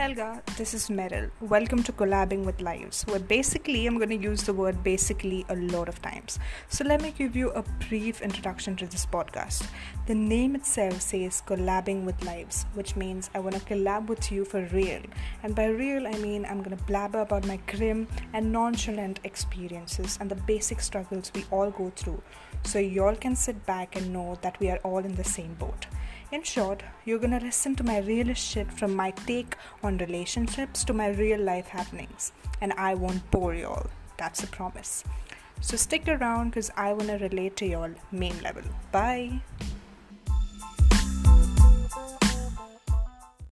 Helga, this is Meryl. Welcome to Collabing with Lives, where basically I'm going to use the word basically a lot of times. So let me give you a brief introduction to this podcast. The name itself says Collabing with Lives, which means I want to collab with you for real. And by real, I mean I'm going to blabber about my grim and nonchalant experiences and the basic struggles we all go through, so y'all can sit back and know that we are all in the same boat. In short, you're gonna listen to my realist shit from my take on relationships to my real life happenings, and I won't bore y'all. That's a promise. So stick around because I wanna relate to y'all main level. Bye.